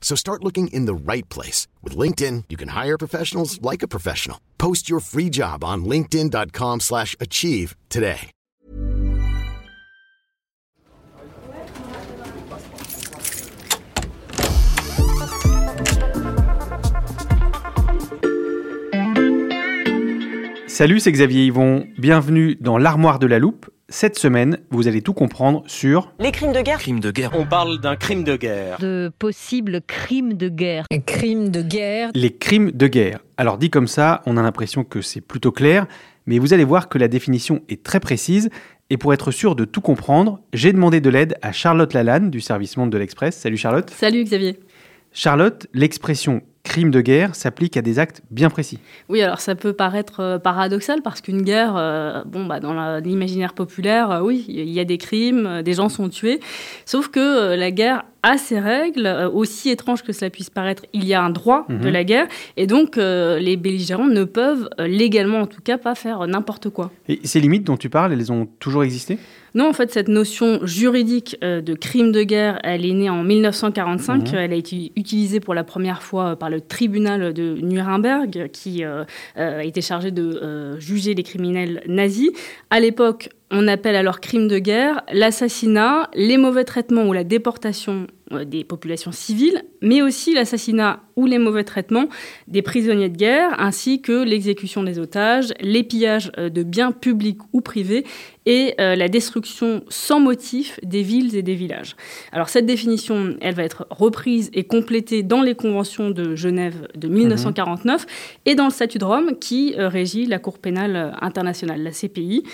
So start looking in the right place. With LinkedIn, you can hire professionals like a professional. Post your free job on linkedin.com slash achieve today. Salut, c'est Xavier Yvon. Bienvenue dans l'armoire de la loupe. Cette semaine, vous allez tout comprendre sur Les crimes de guerre Crime de guerre. On parle d'un crime de guerre. de possibles crimes de guerre. Crimes de guerre. les crimes de guerre. Alors dit comme ça, on a l'impression que c'est plutôt clair, mais vous allez voir que la définition est très précise. Et pour être sûr de tout comprendre, j'ai demandé de l'aide à Charlotte Lalanne du service Monde de l'Express. Salut Charlotte. Salut Xavier. Charlotte, l'expression crime de guerre s'applique à des actes bien précis. Oui, alors ça peut paraître euh, paradoxal parce qu'une guerre, euh, bon, bah, dans l'imaginaire populaire, euh, oui, il y a des crimes, des gens sont tués. Sauf que la guerre a ses règles, euh, aussi étrange que cela puisse paraître, il y a un droit de Mhm. la guerre. Et donc, euh, les belligérants ne peuvent, euh, légalement en tout cas, pas faire n'importe quoi. Et ces limites dont tu parles, elles ont toujours existé? Non, en fait, cette notion juridique euh, de crime de guerre, elle est née en 1945. Mhm. Elle a été utilisée pour la première fois par le tribunal de Nuremberg, qui euh, a été chargé de juger les criminels nazis. À l'époque, on appelle alors crime de guerre l'assassinat, les mauvais traitements ou la déportation euh, des populations civiles, mais aussi l'assassinat ou les mauvais traitements des prisonniers de guerre, ainsi que l'exécution des otages, les pillages euh, de biens publics ou privés et euh, la destruction sans motif des villes et des villages. Alors cette définition, elle va être reprise et complétée dans les conventions de Genève de 1949 et dans le statut de Rome qui régit la Cour pénale internationale, la CPI.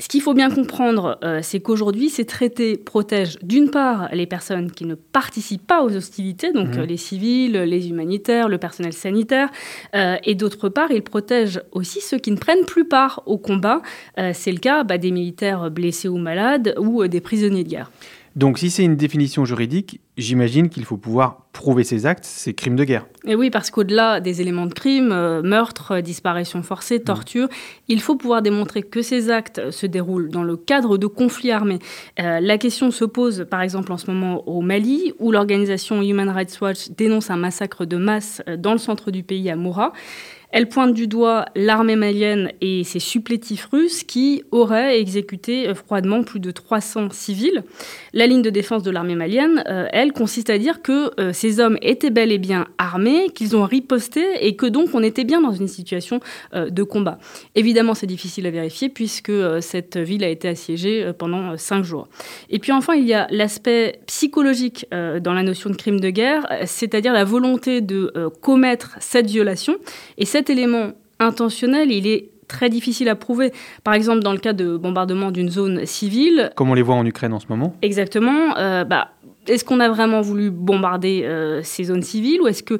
Ce qu'il faut bien comprendre, euh, c'est qu'aujourd'hui, ces traités protègent d'une part les personnes qui ne participent pas aux hostilités, donc Mhm. euh, les civils, les humanitaires, le personnel sanitaire, euh, et d'autre part, ils protègent aussi ceux qui ne prennent plus part au combat. C'est le cas bah, des militaires blessés ou malades ou des prisonniers de guerre. Donc si c'est une définition juridique, j'imagine qu'il faut pouvoir prouver ces actes, ces crimes de guerre. Et oui, parce qu'au-delà des éléments de crime, euh, meurtre, euh, disparition forcée, torture, il faut pouvoir démontrer que ces actes se déroulent dans le cadre de conflits armés. Euh, la question se pose, par exemple, en ce moment au Mali, où l'organisation Human Rights Watch dénonce un massacre de masse dans le centre du pays, à Moura. Elle pointe du doigt l'armée malienne et ses supplétifs russes qui auraient exécuté euh, froidement plus de 300 civils. La ligne de défense de l'armée malienne, euh, elle, consiste à dire que euh, ces hommes étaient bel et bien armés, qu'ils ont riposté et que donc on était bien dans une situation de combat. Évidemment, c'est difficile à vérifier puisque cette ville a été assiégée pendant cinq jours. Et puis enfin, il y a l'aspect psychologique dans la notion de crime de guerre, c'est-à-dire la volonté de commettre cette violation. Et cet élément intentionnel, il est très difficile à prouver. Par exemple, dans le cas de bombardement d'une zone civile, Comme on les voit en Ukraine en ce moment. Exactement. Euh, bah, est-ce qu'on a vraiment voulu bombarder euh, ces zones civiles ou est-ce que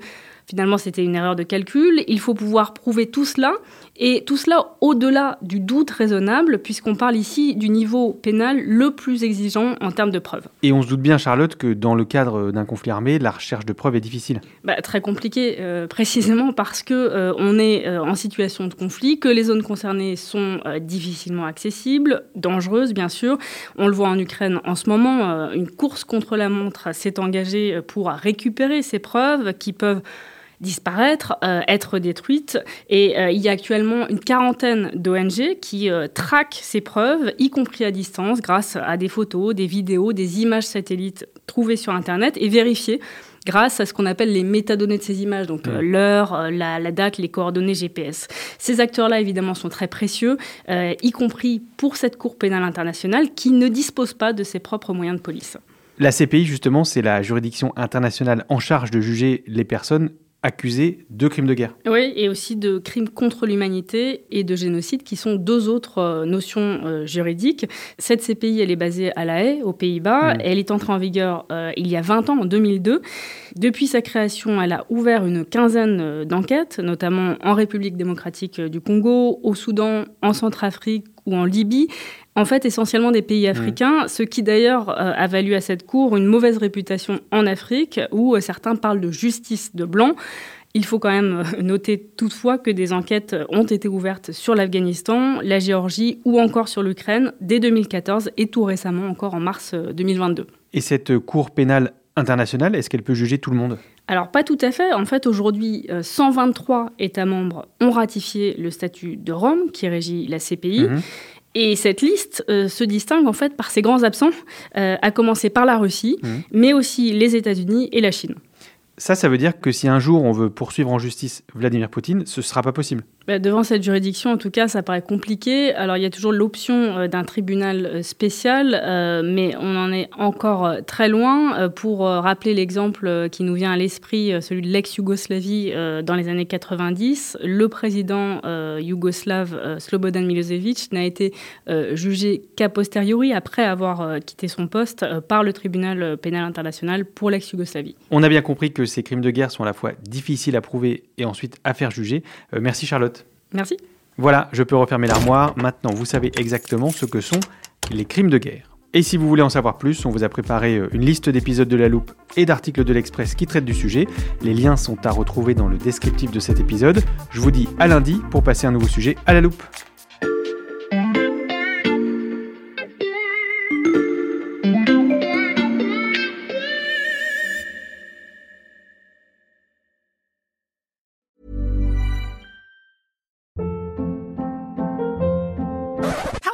finalement c'était une erreur de calcul? Il faut pouvoir prouver tout cela et tout cela au-delà du doute raisonnable puisqu'on parle ici du niveau pénal le plus exigeant en termes de preuves. Et on se doute bien, Charlotte, que dans le cadre d'un conflit armé, la recherche de preuves est difficile. Bah, très compliqué, euh, précisément parce que euh, on est euh, en situation de conflit, que les zones concernées sont difficilement accessibles, dangereuses bien sûr. On le voit en Ukraine en ce moment, une course contre la montre s'est engagée pour récupérer ces preuves qui peuvent disparaître, euh, être détruites. Et euh, il y a actuellement une quarantaine d'ONG qui euh, traquent ces preuves, y compris à distance, grâce à des photos, des vidéos, des images satellites trouvées sur Internet et vérifiées grâce à ce qu'on appelle les métadonnées de ces images, donc l'heure, euh, la, date, les coordonnées GPS. Ces acteurs-là, évidemment, sont très précieux, y compris pour cette Cour pénale internationale qui ne dispose pas de ses propres moyens de police. La CPI, justement, c'est la juridiction internationale en charge de juger les personnes accusé de crimes de guerre. Oui, et aussi de crimes contre l'humanité et de génocide, qui sont deux autres euh, notions euh, juridiques. Cette CPI, elle est basée à La Haye, aux Pays-Bas. Mm. Elle est entrée en vigueur euh, il y a 20 ans, en 2002. Depuis sa création, elle a ouvert une quinzaine d'enquêtes, notamment en République démocratique du Congo, au Soudan, en Centrafrique ou en Libye en fait essentiellement des pays africains, ce qui d'ailleurs euh, a valu à cette cour une mauvaise réputation en Afrique, où euh, certains parlent de justice de blanc. Il faut quand même euh, noter toutefois que des enquêtes ont été ouvertes sur l'Afghanistan, la Géorgie ou encore sur l'Ukraine dès 2014 et tout récemment encore en mars 2022. Et cette Cour pénale internationale, est-ce qu'elle peut juger tout le monde? Alors pas tout à fait. En fait, aujourd'hui, 123 États membres ont ratifié le statut de Rome qui régit la CPI. Mhm. Et cette liste euh, se distingue en fait par ses grands absents, euh, à commencer par la Russie, mmh. mais aussi les États-Unis et la Chine. Ça, ça veut dire que si un jour on veut poursuivre en justice Vladimir Poutine, ce ne sera pas possible? Bah, devant cette juridiction, en tout cas, ça paraît compliqué. Alors, il y a toujours l'option euh, d'un tribunal euh, spécial, euh, mais on en est encore très loin. pour rappeler l'exemple qui nous vient à l'esprit, celui de l'ex-Yougoslavie dans les années 90, le président yougoslave Slobodan Milosevic n'a été jugé qu'a posteriori, après avoir quitté son poste, par le tribunal pénal international pour l'ex-Yougoslavie. On a bien compris que ces crimes de guerre sont à la fois difficiles à prouver et ensuite à faire juger. merci Charlotte. Merci. Voilà, je peux refermer l'armoire. Maintenant, vous savez exactement ce que sont les crimes de guerre. Et si vous voulez en savoir plus, on vous a préparé euh, une liste d'épisodes de la loupe et d'articles de l'Express qui traitent du sujet. Les liens sont à retrouver dans le descriptif de cet épisode. Je vous dis à lundi pour passer un nouveau sujet à la loupe.